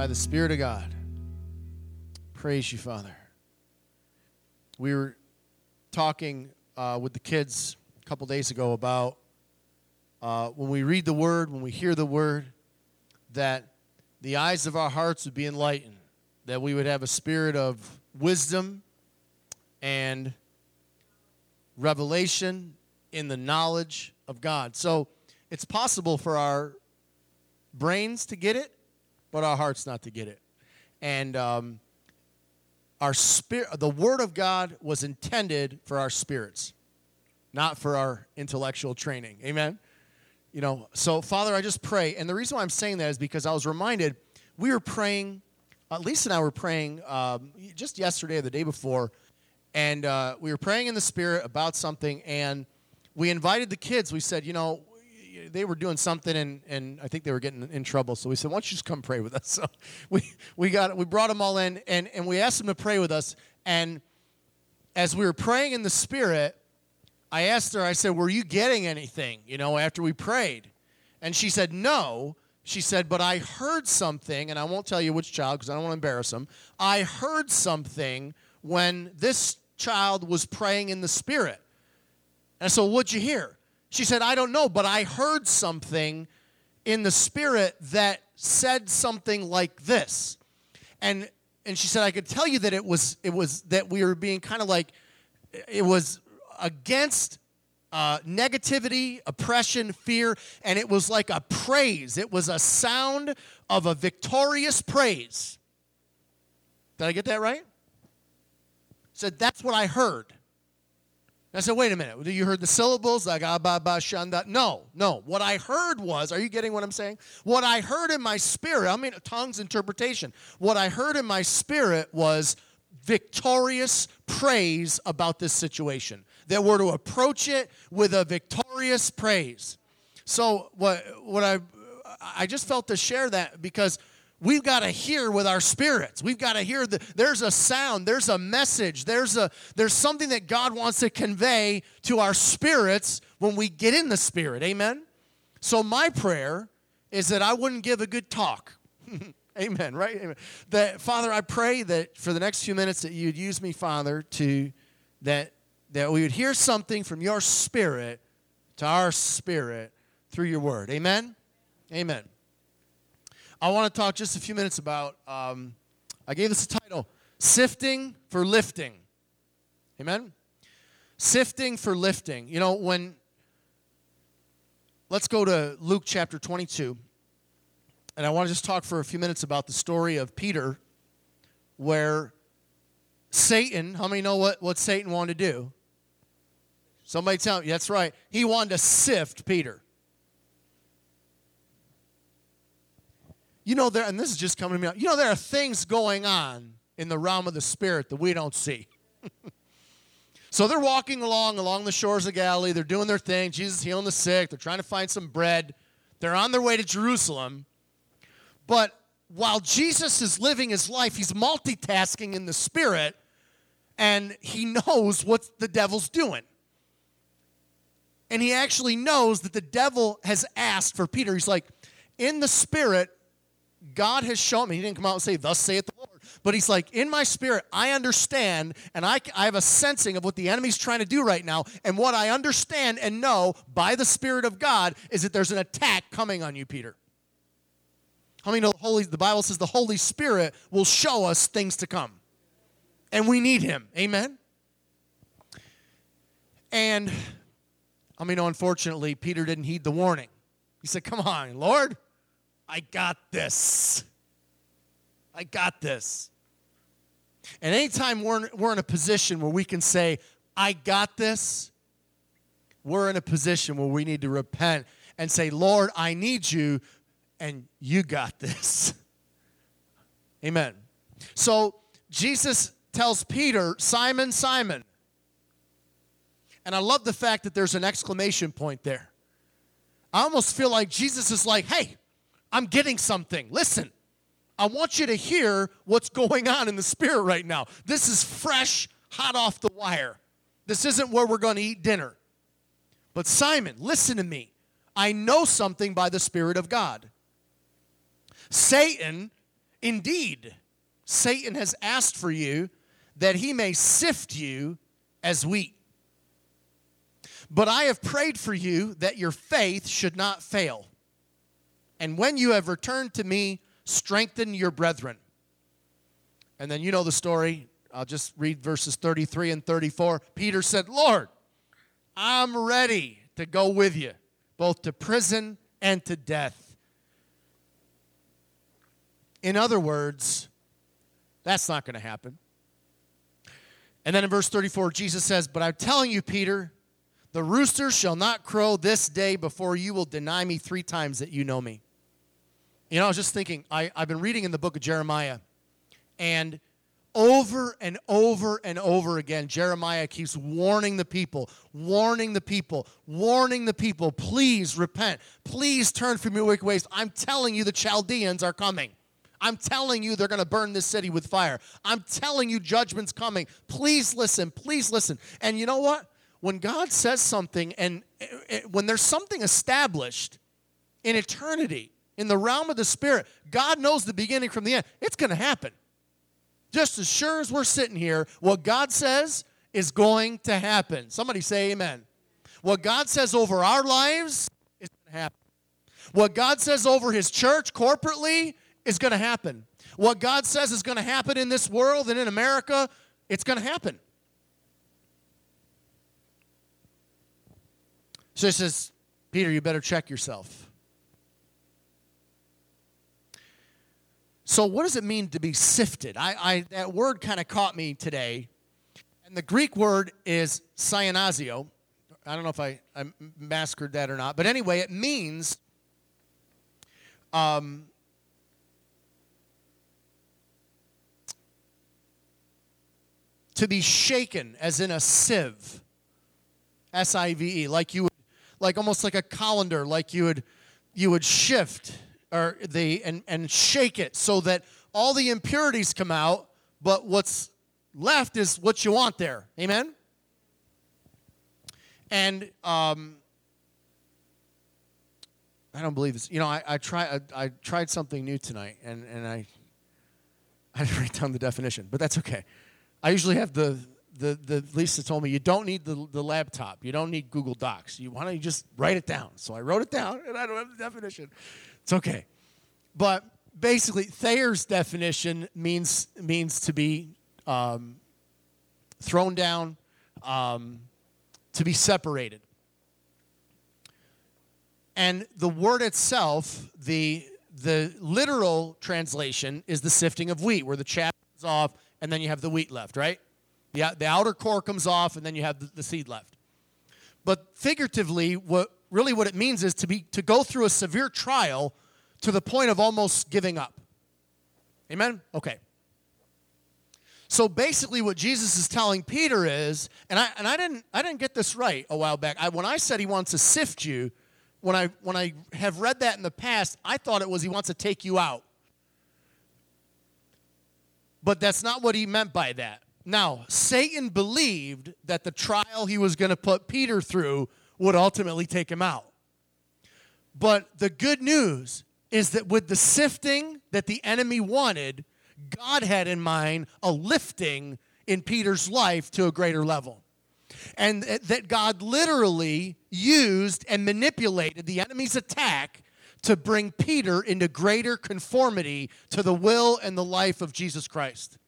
By the Spirit of God. Praise you, Father. We were talking uh, with the kids a couple days ago about uh, when we read the Word, when we hear the Word, that the eyes of our hearts would be enlightened, that we would have a spirit of wisdom and revelation in the knowledge of God. So it's possible for our brains to get it, but our hearts not to get it. And um, our spirit, the Word of God was intended for our spirits, not for our intellectual training. Amen. You know, so Father, I just pray, and the reason why I'm saying that is because I was reminded we were praying. Uh, Lisa and I were praying um, just yesterday or the day before, and uh, we were praying in the Spirit about something, and we invited the kids. We said, you know, they were doing something and, and I think they were getting in trouble. So we said, why don't you just come pray with us? So we, we got we brought them all in and, and we asked them to pray with us. And as we were praying in the spirit, I asked her, I said, were you getting anything, you know, after we prayed? And she said, no. She said, but I heard something, and I won't tell you which child because I don't want to embarrass them. I heard something when this child was praying in the spirit. And so, what'd you hear? She said, I don't know, but I heard something in the spirit that said something like this. And and she said, I could tell you that it was it was that we were being kind of like it was against uh, negativity, oppression, fear, and it was like a praise. It was a sound of a victorious praise. Did I get that right? Said that's what I heard. I said, wait a minute. You heard the syllables like ah, ba, ba, shanda? No, no. What I heard was, are you getting what I'm saying? What I heard in my spirit, I mean, tongues interpretation. What I heard in my spirit was victorious praise about this situation. That we're to approach it with a victorious praise. So what what I I just felt to share that because we've got to hear with our spirits. We've got to hear the, there's a sound there's a message there's a there's something that god wants to convey to our spirits when we get in the spirit. Amen? So my prayer is that i wouldn't give a good talk. Amen right? Amen. that father i pray that for the next few minutes that you'd use me father to that that we would hear something from your spirit to our spirit through your word. Amen? Amen I want to talk just a few minutes about, um, I gave this a title Sifting for Lifting. Amen? Sifting for lifting. You know, when, let's go to Luke chapter 22. And I want to just talk for a few minutes about the story of Peter, where Satan, how many know what, what Satan wanted to do? Somebody tell me, that's right. He wanted to sift Peter. You know, there, and this is just coming to me, you know, there are things going on in the realm of the spirit that we don't see. so they're walking along, along the shores of Galilee. They're doing their thing. Jesus healing the sick. They're trying to find some bread. They're on their way to Jerusalem. But while Jesus is living his life, he's multitasking in the spirit, and he knows what the devil's doing. And he actually knows that the devil has asked for Peter. He's like, in the spirit, God has shown me. He didn't come out and say, Thus saith the Lord. But he's like, In my spirit, I understand and I, I have a sensing of what the enemy's trying to do right now. And what I understand and know by the Spirit of God is that there's an attack coming on you, Peter. Many know the, Holy, the Bible says the Holy Spirit will show us things to come? And we need him. Amen? And I mean, unfortunately, Peter didn't heed the warning. He said, Come on, Lord. I got this. I got this. And anytime we're in, we're in a position where we can say, I got this, we're in a position where we need to repent and say, Lord, I need you, and you got this. Amen. So Jesus tells Peter, Simon, Simon. And I love the fact that there's an exclamation point there. I almost feel like Jesus is like, hey, I'm getting something. Listen, I want you to hear what's going on in the spirit right now. This is fresh, hot off the wire. This isn't where we're going to eat dinner. But Simon, listen to me. I know something by the Spirit of God. Satan, indeed, Satan has asked for you that he may sift you as wheat. But I have prayed for you that your faith should not fail. And when you have returned to me, strengthen your brethren. And then you know the story. I'll just read verses 33 and 34. Peter said, Lord, I'm ready to go with you, both to prison and to death. In other words, that's not going to happen. And then in verse 34, Jesus says, But I'm telling you, Peter, the rooster shall not crow this day before you will deny me three times that you know me. You know, I was just thinking, I, I've been reading in the book of Jeremiah, and over and over and over again, Jeremiah keeps warning the people, warning the people, warning the people, please repent. Please turn from your wicked ways. I'm telling you, the Chaldeans are coming. I'm telling you, they're going to burn this city with fire. I'm telling you, judgment's coming. Please listen. Please listen. And you know what? when God says something and eh, eh, when there's something established in eternity, in the realm of the Spirit, God knows the beginning from the end. It's going to happen. Just as sure as we're sitting here, what God says is going to happen. Somebody say amen. What God says over our lives is going to happen. What God says over His church corporately is going to happen. What God says is going to happen in this world and in America, it's going to happen. So he says, Peter, you better check yourself. So, what does it mean to be sifted? I, I that word kind of caught me today. And the Greek word is cyanazio. I don't know if I, I massacred that or not. But anyway, it means um, to be shaken, as in a sieve. S I V E, like you like almost like a colander, like you would you would shift or the and, and shake it so that all the impurities come out, but what's left is what you want there. Amen? And um, I don't believe this. You know, I, I try I, I tried something new tonight and, and I I didn't write down the definition, but that's okay. I usually have the the, the Lisa told me you don't need the, the laptop. You don't need Google Docs. You why don't you just write it down? So I wrote it down, and I don't have the definition. It's okay, but basically, Thayer's definition means means to be um, thrown down, um, to be separated, and the word itself, the the literal translation is the sifting of wheat, where the chaff is off, and then you have the wheat left, right? The, the outer core comes off, and then you have the, the seed left. But figuratively, what really what it means is to be to go through a severe trial to the point of almost giving up. Amen? Okay. So basically what Jesus is telling Peter is, and I and I didn't I didn't get this right a while back. I, when I said he wants to sift you, when I when I have read that in the past, I thought it was he wants to take you out. But that's not what he meant by that. Now, Satan believed that the trial he was going to put Peter through would ultimately take him out. But the good news is that with the sifting that the enemy wanted, God had in mind a lifting in Peter's life to a greater level. And that God literally used and manipulated the enemy's attack to bring Peter into greater conformity to the will and the life of Jesus Christ.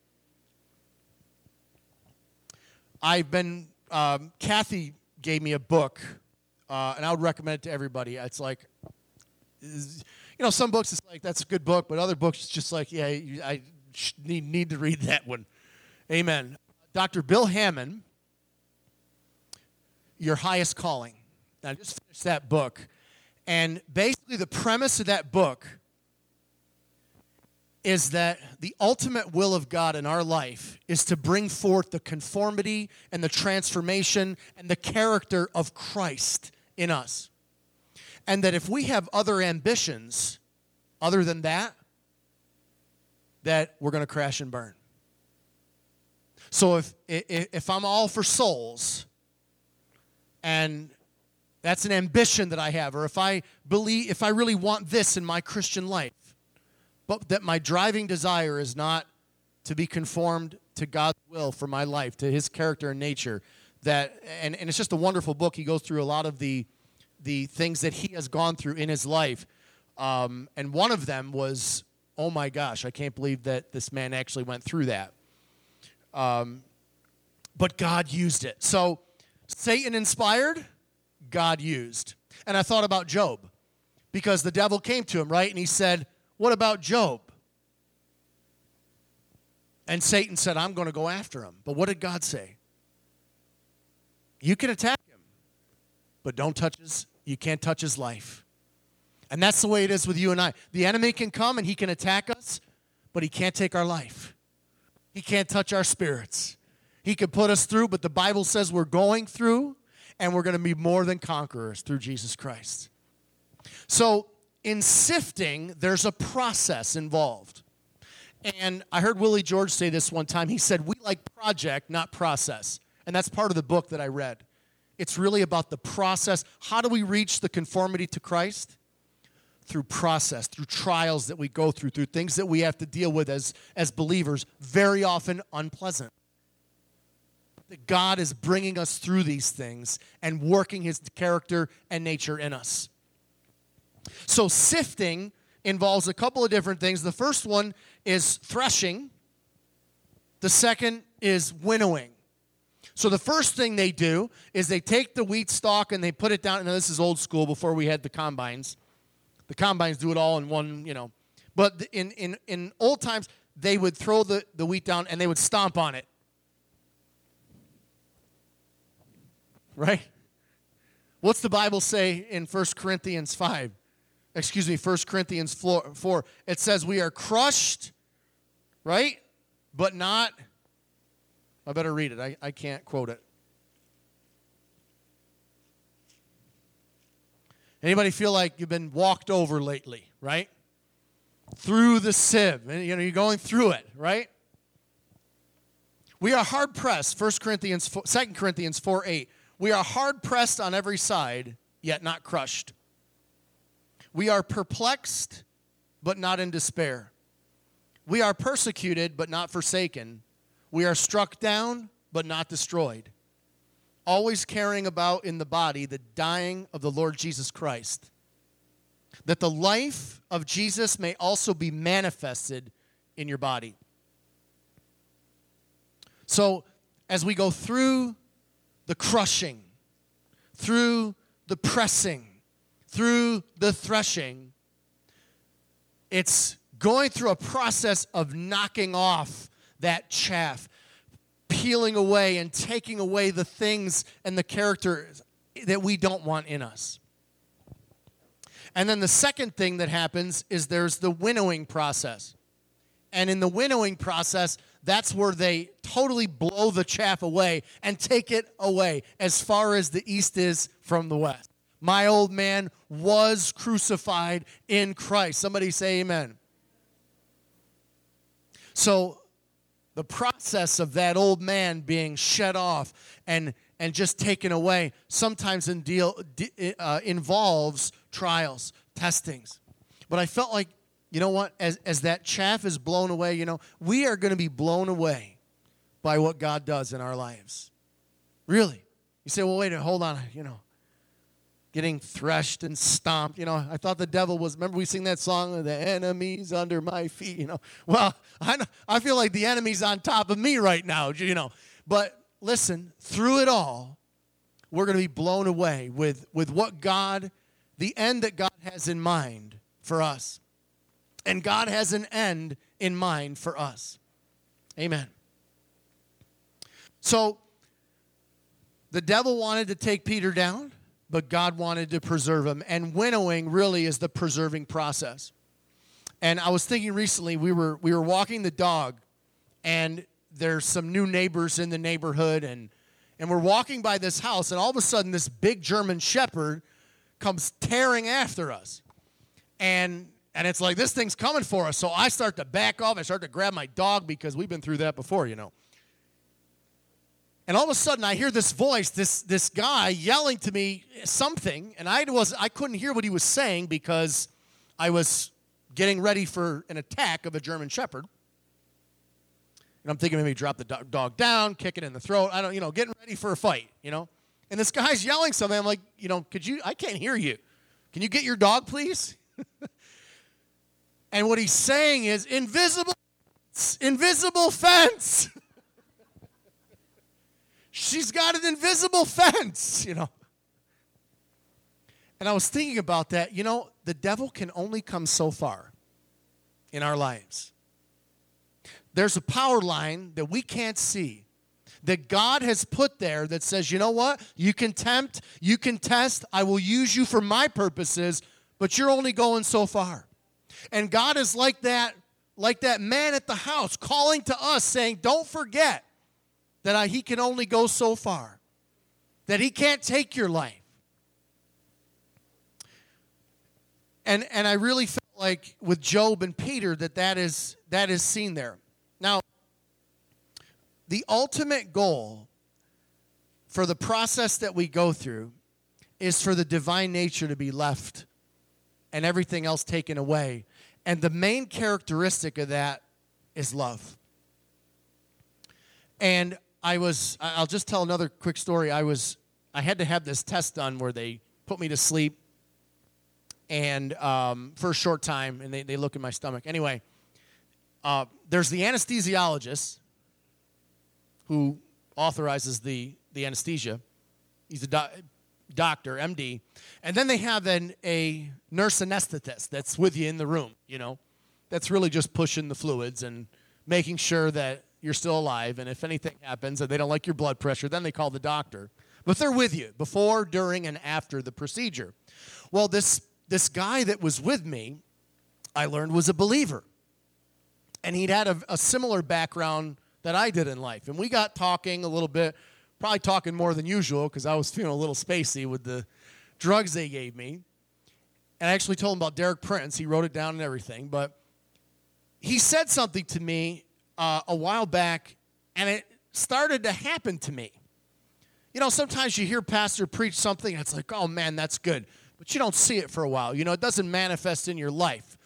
I've been, um, Kathy gave me a book, uh, and I would recommend it to everybody. It's like, you know, some books it's like, that's a good book, but other books it's just like, yeah, I need, need to read that one. Amen. Dr. Bill Hamon, Your Highest Calling. Now, I just finished that book. And basically, the premise of that book is that the ultimate will of God in our life is to bring forth the conformity and the transformation and the character of Christ in us. And that if we have other ambitions other than that, that we're going to crash and burn. So if, if I'm all for souls and that's an ambition that I have, or if I believe, if I really want this in my Christian life, but that my driving desire is not to be conformed to God's will for my life, to his character and nature, that, and, and it's just a wonderful book. He goes through a lot of the, the things that he has gone through in his life. Um, and one of them was, oh my gosh, I can't believe that this man actually went through that. Um, but God used it. So, Satan inspired, God used. And I thought about Job because the devil came to him, right? And he said, What about Job? And Satan said, I'm going to go after him. But what did God say? You can attack him, but don't touch his, you can't touch his life. And that's the way it is with you and I. The enemy can come and he can attack us, but he can't take our life. He can't touch our spirits. He can put us through, but the Bible says we're going through and we're going to be more than conquerors through Jesus Christ. So, in sifting, there's a process involved. And I heard Willie George say this one time. He said, We like project, not process. And that's part of the book that I read. It's really about the process. How do we reach the conformity to Christ? Through process, through trials that we go through, through things that we have to deal with as, as believers, very often unpleasant that God is bringing us through these things and working his character and nature in us. So, sifting involves a couple of different things. The first one is threshing, the second is winnowing. So, the first thing they do is they take the wheat stalk and they put it down. Now, this is old school before we had the combines. The combines do it all in one, you know. But in, in, in old times, they would throw the, the wheat down and they would stomp on it. right? What's the Bible say in 1 Corinthians 5? Excuse me, 1 Corinthians 4. It says, We are crushed, right? But not. I better read it. I, I can't quote it. Anybody feel like you've been walked over lately, right? Through the sieve. You know, you're going through it, right? We are hard pressed, 1 Corinthians 4, 2 Corinthians 4 8. We are hard pressed on every side, yet not crushed. We are perplexed, but not in despair. We are persecuted, but not forsaken. We are struck down, but not destroyed. Always carrying about in the body the dying of the Lord Jesus Christ, that the life of Jesus may also be manifested in your body. So, as we go through the crushing, through the pressing, through the threshing. It's going through a process of knocking off that chaff, peeling away and taking away the things and the character that we don't want in us. And then the second thing that happens is there's the winnowing process. And in the winnowing process, that's where they totally blow the chaff away and take it away as far as the east is from the west. My old man was crucified in Christ. Somebody say amen. So, the process of that old man being shed off and, and just taken away sometimes in deal, uh, involves trials, testings. But I felt like you know what? As, as that chaff is blown away, you know, we are going to be blown away by what God does in our lives. Really. You say, well, wait, a minute, hold on, you know, getting threshed and stomped. You know, I thought the devil was, remember we sing that song, The Enemy's Under My Feet, you know. Well, I, I feel like the enemy's on top of me right now, you know. But listen, through it all, we're going to be blown away with, with what God, the end that God has in mind for us. And God has an end in mind for us. Amen. So, the devil wanted to take Peter down, but God wanted to preserve him. And winnowing really is the preserving process. And I was thinking recently, we were we were walking the dog, and there's some new neighbors in the neighborhood, and and we're walking by this house, and all of a sudden, this big German Shepherd comes tearing after us, and and it's like this thing's coming for us. So I start to back off. I start to grab my dog because we've been through that before, you know. And all of a sudden, I hear this voice, this this guy yelling to me something, and I was I couldn't hear what he was saying because I was getting ready for an attack of a German Shepherd. And I'm thinking maybe drop the dog down, kick it in the throat. I don't, you know, getting ready for a fight, you know. And this guy's yelling something. I'm like, you know, could you? I can't hear you. Can you get your dog, please? and what he's saying is invisible, invisible fence. She's got an invisible fence, you know. And I was thinking about that. You know, the devil can only come so far in our lives. There's a power line that we can't see that God has put there that says, you know what? You can tempt, you can test, I will use you for my purposes, but you're only going so far. And God is like that, like that man at the house calling to us saying, Don't forget that I, he can only go so far, that he can't take your life. and and I really felt like with Job and Peter that that is that is seen there. Now, the ultimate goal for the process that we go through is for the divine nature to be left and everything else taken away. And the main characteristic of that is love. And I was I'll just tell another quick story. I was I had to have this test done where they put me to sleep and um, for a short time, and they, they look in my stomach. Anyway, uh, there's the anesthesiologist who authorizes the, the anesthesia. He's a do- doctor, MD. And then they have an, a nurse anesthetist that's with you in the room, you know, that's really just pushing the fluids and making sure that you're still alive. And if anything happens and they don't like your blood pressure, then they call the doctor. But they're with you before, during, and after the procedure. Well, this this guy that was with me, I learned was a believer. And he'd had a, a similar background that I did in life. And we got talking a little bit, probably talking more than usual because I was feeling a little spacey with the drugs they gave me. And I actually told him about Derek Prince. He wrote it down and everything. But he said something to me uh, a while back, and it started to happen to me. You know, sometimes you hear pastor preach something, and it's like, oh man, that's good but you don't see it for a while. You know, it doesn't manifest in your life.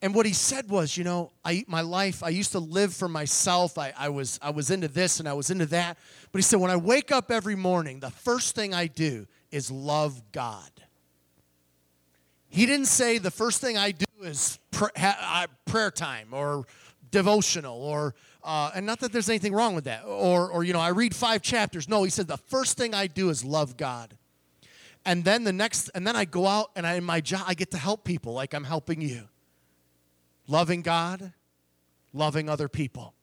And what he said was, you know, I my life, I used to live for myself. I, I was I was into this and I was into that. But he said, when I wake up every morning, the first thing I do is love God. He didn't say the first thing I do is ha- prayer time or devotional or uh, and not that there's anything wrong with that. Or or you know I read five chapters. No, he said the first thing I do is love God. And then the next and then i go out and I, in my job i get to help people like i'm helping you. Loving god loving other people.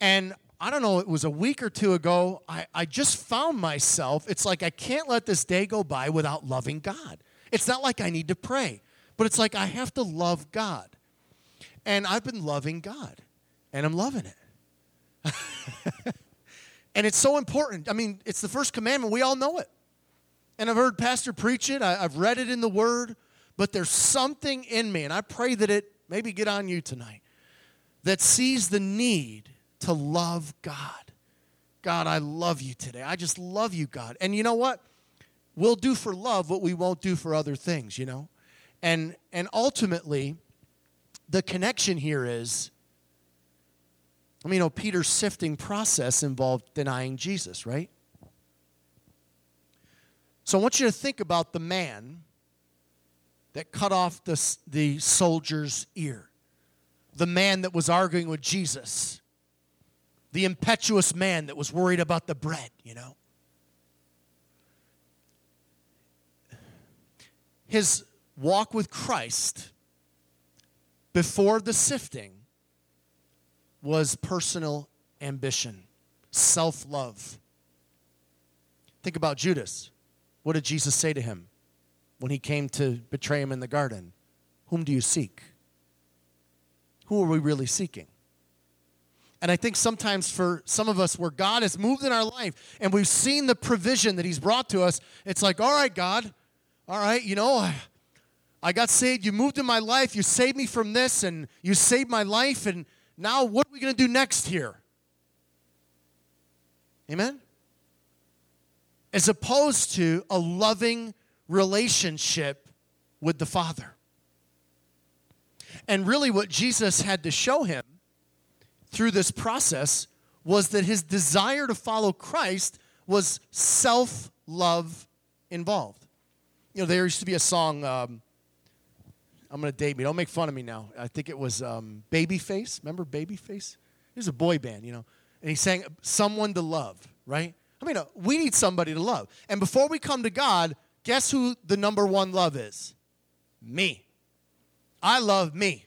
And i don't know it was a week or two ago I, I just found myself it's like i can't let this day go by without loving god. It's not like i need to pray but it's like i have to love god and i've been loving god and i'm loving it and it's so important i mean it's the first commandment we all know it and I've heard Pastor preach it, I, have read it in the Word, but there's something in me, and I pray that it maybe get on you tonight, that sees the need to love God. God, I love you today. I just love you, God. And you know what? We'll do for love what we won't do for other things, you know? And and ultimately, the connection here is I mean, you know, Peter's sifting process involved denying Jesus, right? So I want you to think about the man that cut off the, the soldier's ear, the man that was arguing with Jesus, the impetuous man that was worried about the bread, you know. His walk with Christ before the sifting was personal ambition, self love. Think about Judas. What did Jesus say to him when he came to betray him in the garden? Whom do you seek? who are we really seeking? And I think sometimes for some of us, where God has moved in our life and we've seen the provision that He's brought to us, it's like, all right, God, all right, you know, I, I got saved. You moved in my life. You saved me from this and you saved my life. And now what are we going to do next here? Amen? As opposed to a loving relationship with the Father. And really, what Jesus had to show him through this process was that his desire to follow Christ was self love involved. You know, there used to be a song, um, I'm to date me, don't make fun of me now. I think it was um, Babyface. Remember Babyface? He was a boy band, you know, and he sang Someone to Love, right? I mean, uh, we need somebody to love. And before we come to God, guess who the number one love is? Me. I love me.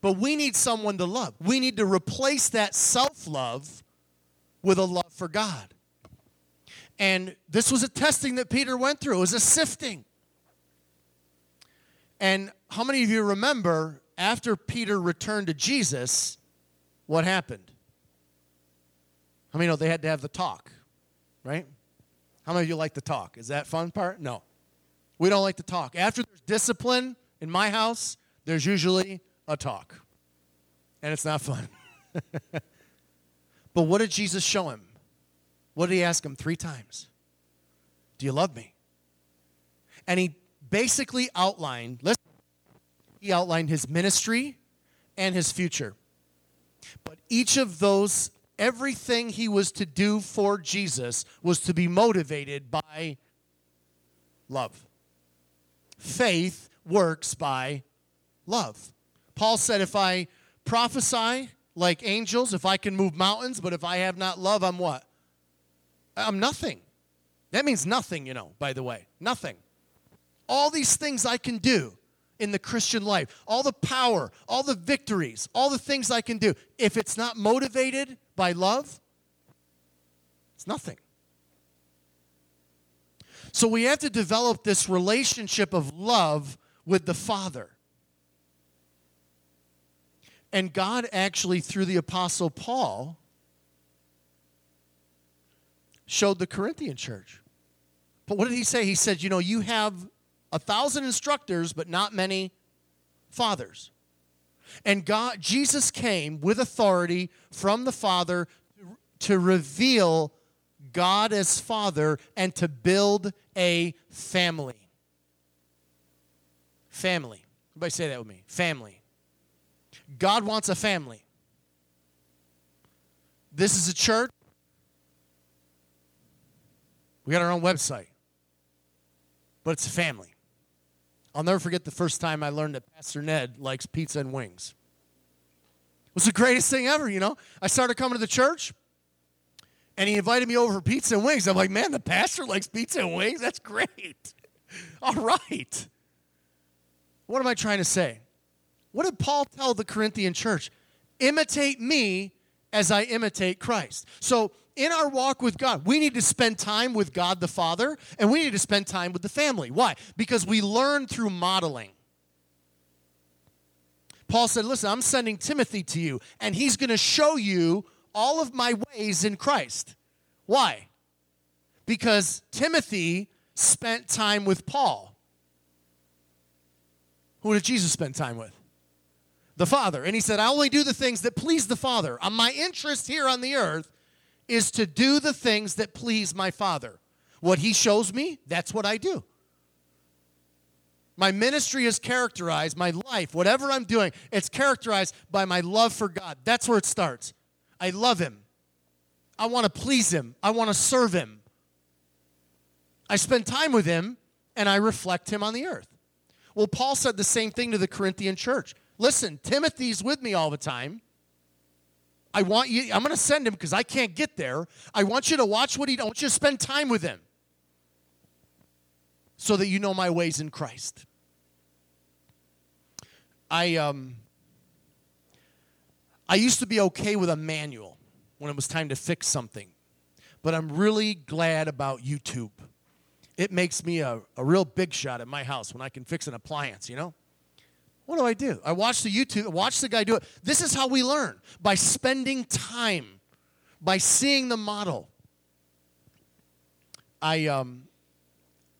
But we need someone to love. We need to replace that self love with a love for God. And this was a testing that Peter went through, it was a sifting. And how many of you remember after Peter returned to Jesus, what happened? How many know they had to have the talk, right? How many of you like the talk? Is that fun part? No. We don't like to talk. After there's discipline in my house, there's usually a talk. And it's not fun. but what did Jesus show him? What did he ask him three times? Do you love me? And he basically outlined, he outlined his ministry and his future. But each of those, everything he was to do for Jesus was to be motivated by love. Faith works by love. Paul said, if I prophesy like angels, if I can move mountains, but if I have not love, I'm what? I'm nothing. That means nothing, you know, by the way. Nothing. All these things I can do in the Christian life, all the power, all the victories, all the things I can do, if it's not motivated by love, it's nothing. So we have to develop this relationship of love with the Father. And God actually, through the Apostle Paul, showed the Corinthian church. But what did he say? He said, You know, you have a thousand instructors, but not many fathers. And God, Jesus came with authority from the Father to reveal God as Father and to build a family. Family. Everybody say that with me. Family. God wants a family. This is a church. We got our own website, but it's a family. I'll never forget the first time I learned that Pastor Ned likes pizza and wings. It was the greatest thing ever, you know. I started coming to the church, and he invited me over for pizza and wings. I'm like, man, the pastor likes pizza and wings? That's great. All right. What am I trying to say? What did Paul tell the Corinthian church? Imitate me as I imitate Christ. So, in our walk with God, we need to spend time with God the Father and we need to spend time with the family. Why? Because we learn through modeling. Paul said, Listen, I'm sending Timothy to you, and he's going to show you all of my ways in Christ. Why? Because Timothy spent time with Paul. Who did Jesus spend time with? the Father. And he said, I only do the things that please the Father. My interest here on the earth is to do the things that please my Father. What he shows me, that's what I do. My ministry is characterized, my life, whatever I'm doing, it's characterized by my love for God. That's where it starts. I love him. I want to please him. I want to serve him. I spend time with him and I reflect him on the earth. Well, Paul said the same thing to the Corinthian church. Listen, Timothy's with me all the time. I want you, I'm going to send him because I can't get there. I want you to watch what he, I want you to spend time with him so that you know my ways in Christ. I, um, I used to be okay with a manual when it was time to fix something, but I'm really glad about YouTube. It makes me a, a real big shot at my house when I can fix an appliance, you know? What do I do? I watch the YouTube, watch the guy do it. This is how we learn by spending time, by seeing the model. I um,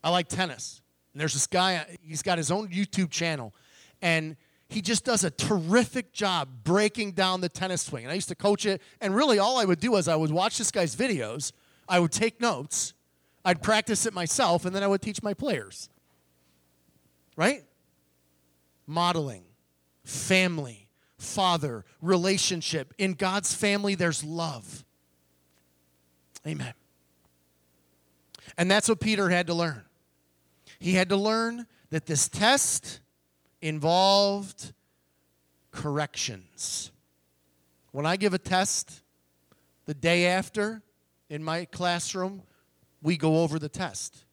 I like tennis. And there's this guy, he's got his own YouTube channel, and he just does a terrific job breaking down the tennis swing. And I used to coach it, and really all I would do is I would watch this guy's videos, I would take notes, I'd practice it myself, and then I would teach my players. Right? Modeling, family, father, relationship. In God's family, there's love. Amen. And that's what Peter had to learn. He had to learn that this test involved corrections. When I give a test the day after in my classroom, we go over the test.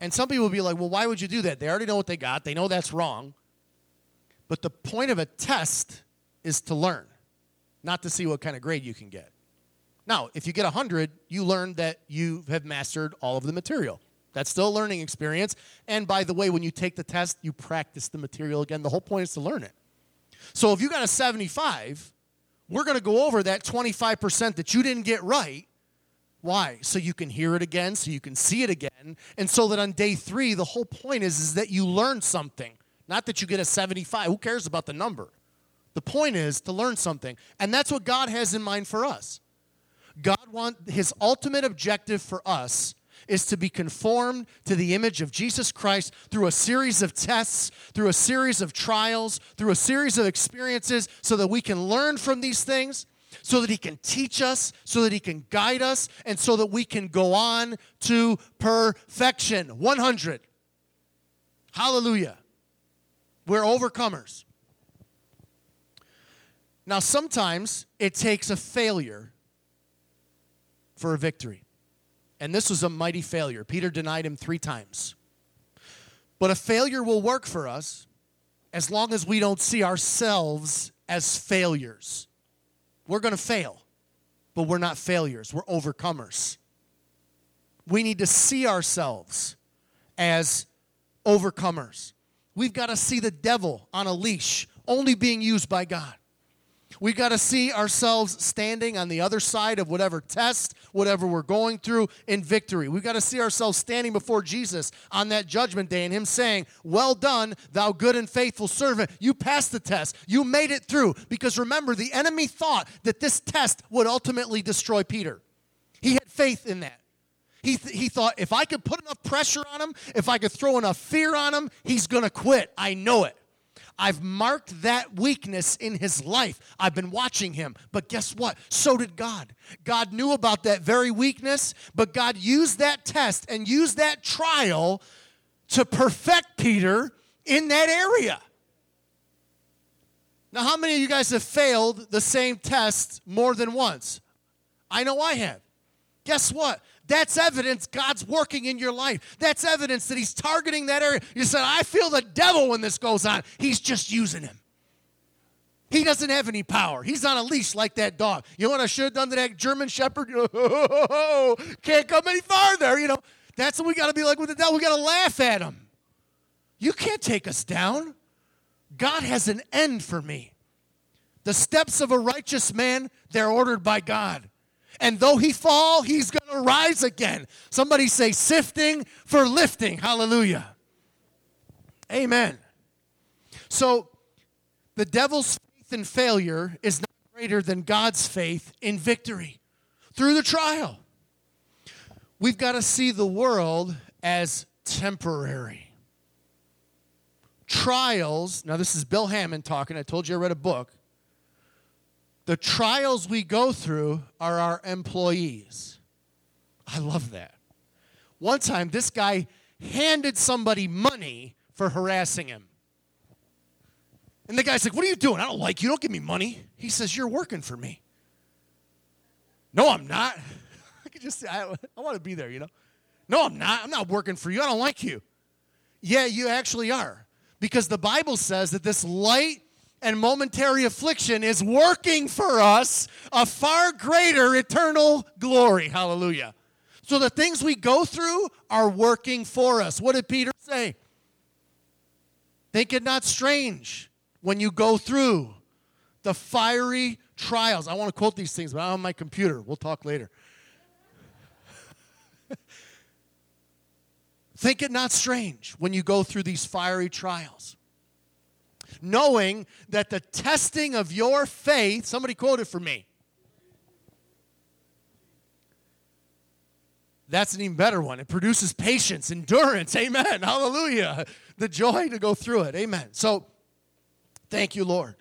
And some people will be like, well, why would you do that? They already know what they got, they know that's wrong. But the point of a test is to learn, not to see what kind of grade you can get. Now, if you get 100, you learn that you have mastered all of the material. That's still a learning experience. And by the way, when you take the test, you practice the material again. The whole point is to learn it. So if you got a 75, we're going to go over that 25% that you didn't get right. Why? So you can hear it again, so you can see it again, and so that on day three, the whole point is, is that you learn something. Not that you get a 75. Who cares about the number? The point is to learn something. And that's what God has in mind for us. God wants his ultimate objective for us is to be conformed to the image of Jesus Christ through a series of tests, through a series of trials, through a series of experiences, so that we can learn from these things, so that He can teach us, so that He can guide us, and so that we can go on to perfection. 100. Hallelujah. We're overcomers. Now, sometimes it takes a failure for a victory. And this was a mighty failure. Peter denied him three times. But a failure will work for us as long as we don't see ourselves as failures. We're going to fail, but we're not failures, we're overcomers. We need to see ourselves as overcomers. We've got to see the devil on a leash, only being used by God. We've got to see ourselves standing on the other side of whatever test, whatever we're going through in victory. We've got to see ourselves standing before Jesus on that judgment day and Him saying, Well done, thou good and faithful servant. You passed the test, you made it through. Because remember, the enemy thought that this test would ultimately destroy Peter. He had faith in that. He, th- he thought, if I could put enough pressure on him, if I could throw enough fear on him, he's going to quit. I know it. I've marked that weakness in his life. I've been watching him. But guess what? So did God. God knew about that very weakness, but God used that test and used that trial to perfect Peter in that area. Now, how many of you guys have failed the same test more than once? I know I have. Guess what? That's evidence God's working in your life. That's evidence that He's targeting that area. You said, I feel the devil when this goes on. He's just using him. He doesn't have any power. He's on a leash like that dog. You know what I should have done to that German shepherd? can't come any farther. You know, that's what we got to be like with the devil. We got to laugh at him. You can't take us down. God has an end for me. The steps of a righteous man, they're ordered by God. And though he fall, he's going to rise again. Somebody say sifting for lifting. Hallelujah. Amen. So the devil's faith in failure is not greater than God's faith in victory through the trial. We've got to see the world as temporary. Trials, now this is Bill Hamon talking. I told you I read a book. The trials we go through are our employees. I love that. One time, this guy handed somebody money for harassing him. And the guy's like, What are you doing? I don't like you. Don't give me money. He says, You're working for me. No, I'm not. I could just say, I, I want to be there, you know. No, I'm not. I'm not working for you. I don't like you. Yeah, you actually are. Because the Bible says that this light and momentary affliction is working for us a far greater eternal glory. Hallelujah. So the things we go through are working for us. What did Peter say? Think it not strange when you go through the fiery trials. I want to quote these things, but I'm on my computer. We'll talk later. Think it not strange when you go through these fiery trials. Knowing that the testing of your faith, somebody quoted for me. That's an even better one. It produces patience, endurance. Amen. Hallelujah. The joy to go through it. Amen. So, thank you, Lord.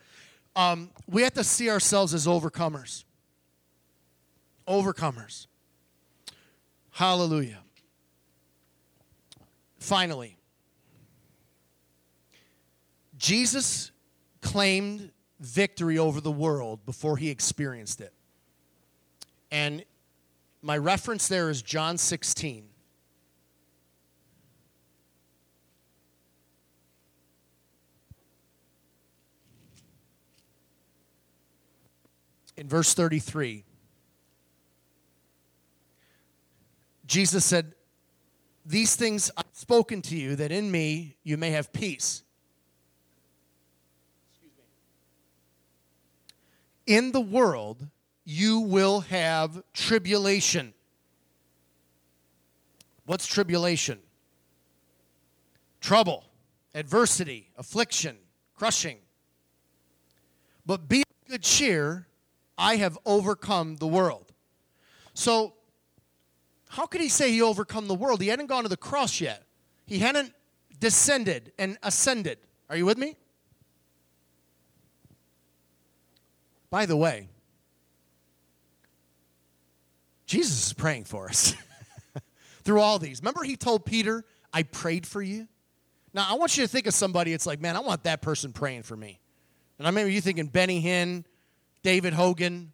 Um, we have to see ourselves as overcomers. Overcomers. Hallelujah. Finally, Jesus claimed victory over the world before he experienced it. And my reference there is John 16. In verse 33, Jesus said, these things I've spoken to you, that in me you may have peace. In the world you will have tribulation. What's tribulation? Trouble, adversity, affliction, crushing. But be of good cheer, I have overcome the world. So how could he say he overcome the world? He hadn't gone to the cross yet. He hadn't descended and ascended. Are you with me? By the way, Jesus is praying for us through all these. Remember, he told Peter, I prayed for you? Now, I want you to think of somebody, it's like, man, I want that person praying for me. And I remember you thinking Benny Hinn, David Hogan,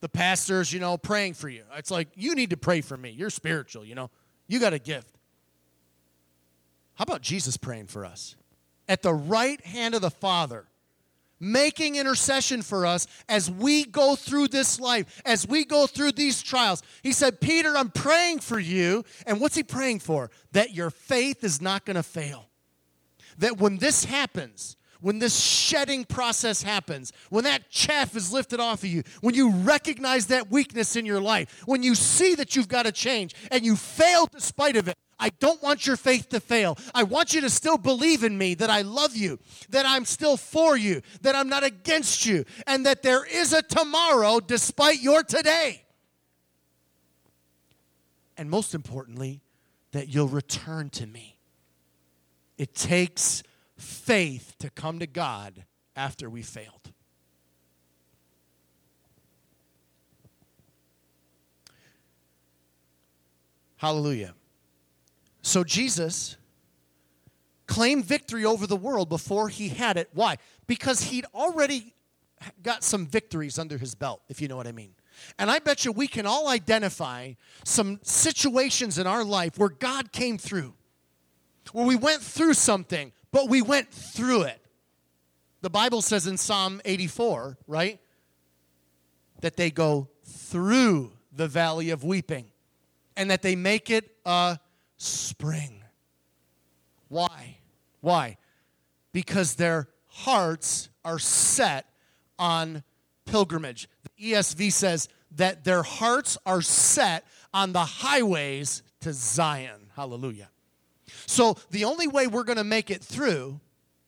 the pastors, you know, praying for you. It's like, you need to pray for me. You're spiritual, you know. You got a gift. How about Jesus praying for us? At the right hand of the Father, making intercession for us as we go through this life, as we go through these trials. He said, Peter, I'm praying for you. And what's he praying for? That your faith is not going to fail. That when this happens, when this shedding process happens, when that chaff is lifted off of you, when you recognize that weakness in your life, when you see that you've got to change and you fail despite of it, I don't want your faith to fail. I want you to still believe in me that I love you, that I'm still for you, that I'm not against you, and that there is a tomorrow despite your today. And most importantly, that you'll return to me. It takes faith to come to God after we failed. Hallelujah. So Jesus claimed victory over the world before he had it. Why? Because he'd already got some victories under his belt, if you know what I mean. And I bet you we can all identify some situations in our life where God came through, where we went through something, but we went through it. The Bible says in Psalm 84, right? That they go through the valley of weeping and that they make it a spring. Why? Why? Because their hearts are set on pilgrimage. The ESV says that their hearts are set on the highways to Zion. Hallelujah. So the only way we're going to make it through,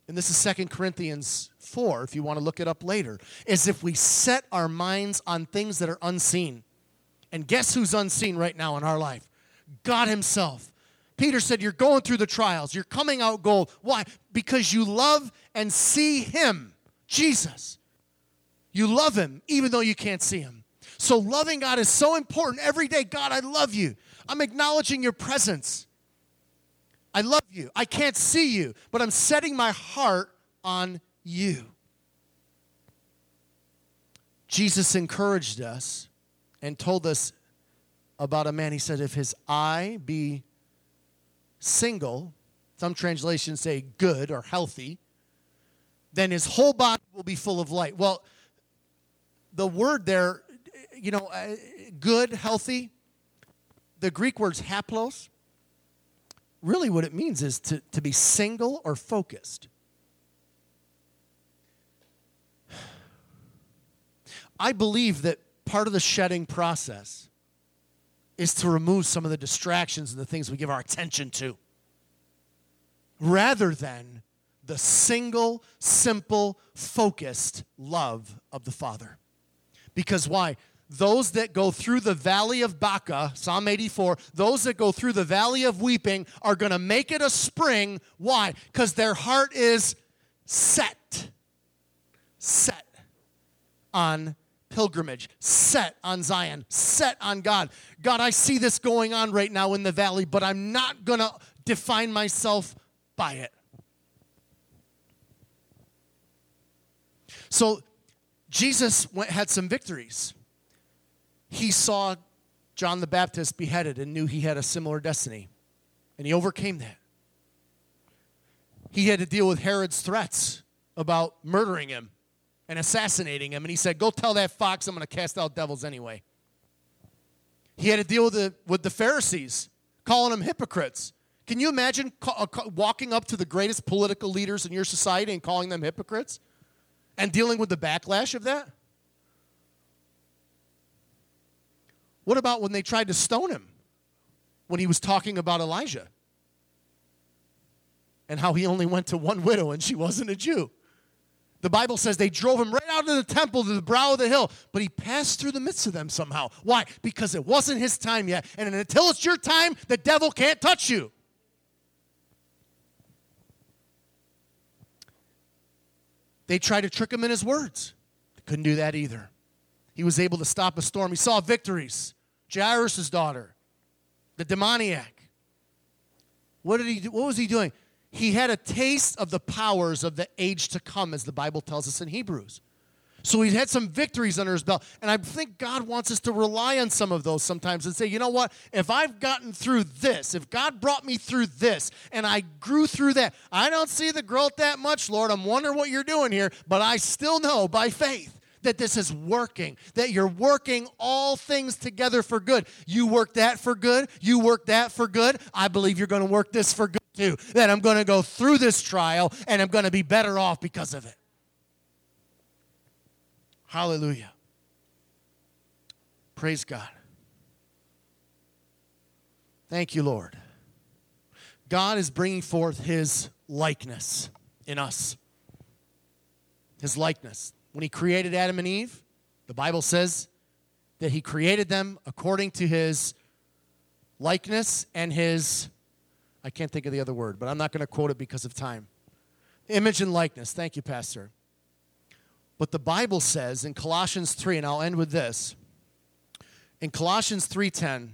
and this is Second Corinthians 4, if you want to look it up later, is if we set our minds on things that are unseen. And guess who's unseen right now in our life? God Himself. Peter said, You're going through the trials. You're coming out gold. Why? Because you love and see Him, Jesus. You love Him even though you can't see Him. So, loving God is so important every day. God, I love you. I'm acknowledging your presence. I love you. I can't see you, but I'm setting my heart on you. Jesus encouraged us and told us about a man. He said, If his eye be single, some translations say good or healthy, then his whole body will be full of light. Well, the word there, you know, uh, good, healthy, the Greek word's haplos. Really, what it means is to, to be single or focused. I believe that part of the shedding process is to remove some of the distractions and the things we give our attention to rather than the single, simple, focused love of the Father. Because why? Those that go through the valley of Baca, Psalm 84, those that go through the valley of weeping are going to make it a spring. Why? Because their heart is set. Set on pilgrimage, set on Zion, set on God. God, I see this going on right now in the valley, but I'm not going to define myself by it. So Jesus went, had some victories. He saw John the Baptist beheaded and knew he had a similar destiny, and he overcame that. He had to deal with Herod's threats about murdering him and assassinating him, and he said, Go tell that fox I'm going to cast out devils anyway. He had to deal with the, with the Pharisees, calling them hypocrites. Can you imagine uh, ca- walking up to the greatest political leaders in your society and calling them hypocrites? and dealing with the backlash of that? What about when they tried to stone him when he was talking about Elijah and how he only went to one widow and she wasn't a Jew? The Bible says they drove him right out of the temple to the brow of the hill, but he passed through the midst of them somehow. Why? Because it wasn't his time yet. And until it's your time, the devil can't touch you. They tried to trick him in his words. They couldn't do that either. He was able to stop a storm. He saw victories. Jairus' daughter, the demoniac. What did he do? What was he doing? He had a taste of the powers of the age to come, as the Bible tells us in Hebrews. So he had some victories under his belt. And I think God wants us to rely on some of those sometimes and say, you know what? If I've gotten through this, if God brought me through this and I grew through that, I don't see the growth that much, Lord. I'm wondering what you're doing here, but I still know by faith that this is working, that you're working all things together for good. You work that for good, you work that for good. I believe you're going to work this for good too. That I'm going to go through this trial and I'm going to be better off because of it. Hallelujah. Praise God. Thank you, Lord. God is bringing forth his likeness in us. His likeness. When he created Adam and Eve, the Bible says that he created them according to his likeness and his, I can't think of the other word, but I'm not going to quote it because of time. Image and likeness. Thank you, Pastor. But the Bible says in Colossians 3, and I'll end with this. In Colossians 3:10,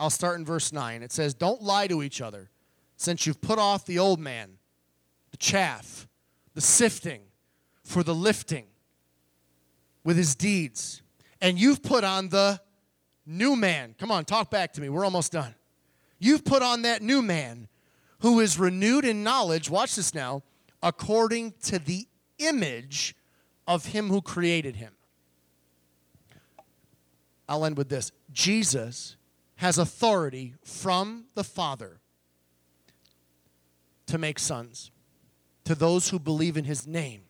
I'll start in verse 9. It says, "Don't lie to each other, since you've put off the old man, the chaff, the sifting for the lifting with his deeds, and you've put on the new man." Come on, talk back to me. We're almost done. You've put on that new man who is renewed in knowledge, watch this now, according to the image of him who created him. I'll end with this Jesus has authority from the Father to make sons to those who believe in his name.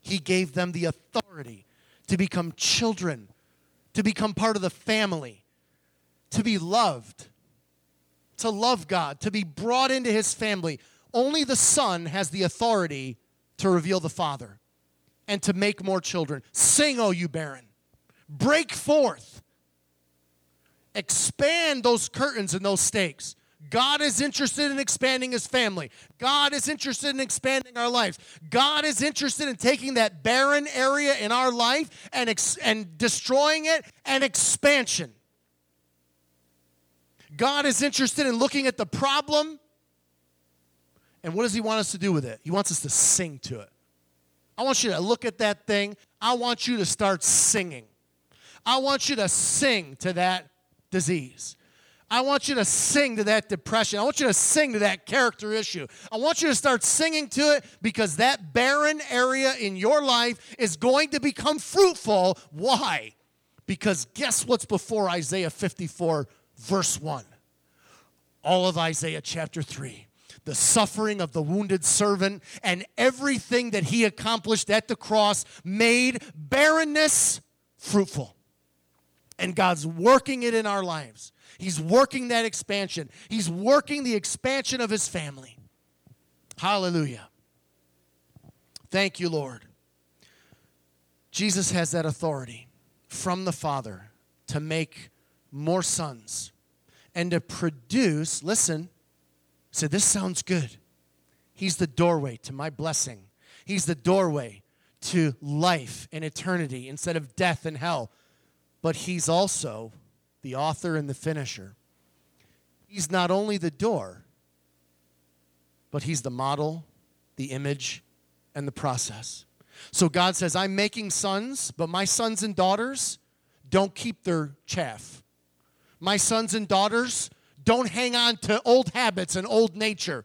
He gave them the authority to become children, to become part of the family, to be loved, to love God, to be brought into his family. Only the Son has the authority to reveal the Father and to make more children. Sing, O you barren. Break forth. Expand those curtains and those stakes. God is interested in expanding his family. God is interested in expanding our lives. God is interested in taking that barren area in our life and, ex- and destroying it and expansion. God is interested in looking at the problem and what does he want us to do with it? He wants us to sing to it. I want you to look at that thing. I want you to start singing. I want you to sing to that disease. I want you to sing to that depression. I want you to sing to that character issue. I want you to start singing to it because that barren area in your life is going to become fruitful. Why? Because guess what's before Isaiah 54, verse 1? All of Isaiah chapter 3 the suffering of the wounded servant, and everything that he accomplished at the cross made barrenness fruitful. And God's working it in our lives. He's working that expansion. He's working the expansion of his family. Hallelujah. Thank you, Lord. Jesus has that authority from the Father to make more sons and to produce, listen, say, this sounds good. He's the doorway to my blessing. He's the doorway to life and eternity instead of death and hell. But He's also the author and the finisher. He's not only the door, but He's the model, the image, and the process. So God says, I'm making sons, but my sons and daughters don't keep their chaff. My sons and daughters don't hang on to old habits and old nature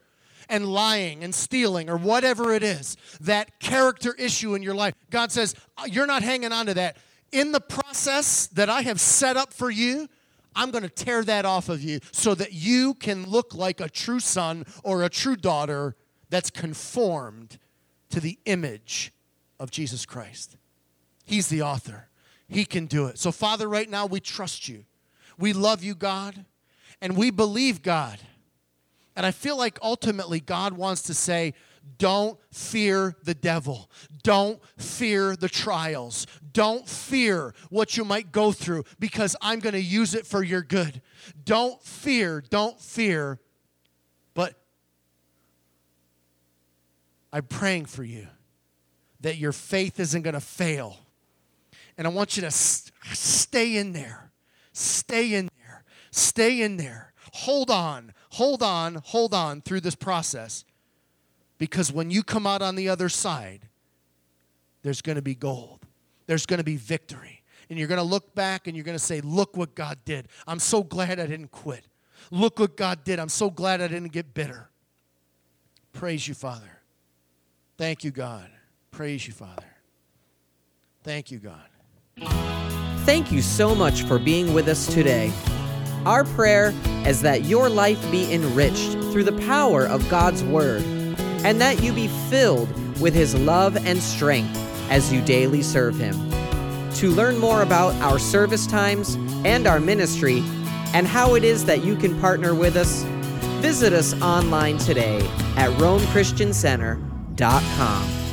and lying and stealing or whatever it is, that character issue in your life. God says, You're not hanging on to that. In the process that I have set up for you, I'm going to tear that off of you so that you can look like a true son or a true daughter that's conformed to the image of Jesus Christ. He's the author, He can do it. So, Father, right now we trust you. We love you, God, and we believe, God. And I feel like ultimately God wants to say, don't fear the devil. Don't fear the trials. Don't fear what you might go through because I'm going to use it for your good. Don't fear, don't fear. But I'm praying for you that your faith isn't going to fail. And I want you to stay in there. Stay in there. Stay in there. Hold on, hold on, hold on through this process. Because when you come out on the other side, there's going to be gold. There's going to be victory. And you're going to look back and you're going to say, Look what God did. I'm so glad I didn't quit. Look what God did. I'm so glad I didn't get bitter. Praise you, Father. Thank you, God. Praise you, Father. Thank you, God. Thank you so much for being with us today. Our prayer is that your life be enriched through the power of God's Word and that you be filled with His love and strength as you daily serve Him. To learn more about our service times and our ministry and how it is that you can partner with us, visit us online today at RomeChristianCenter.com.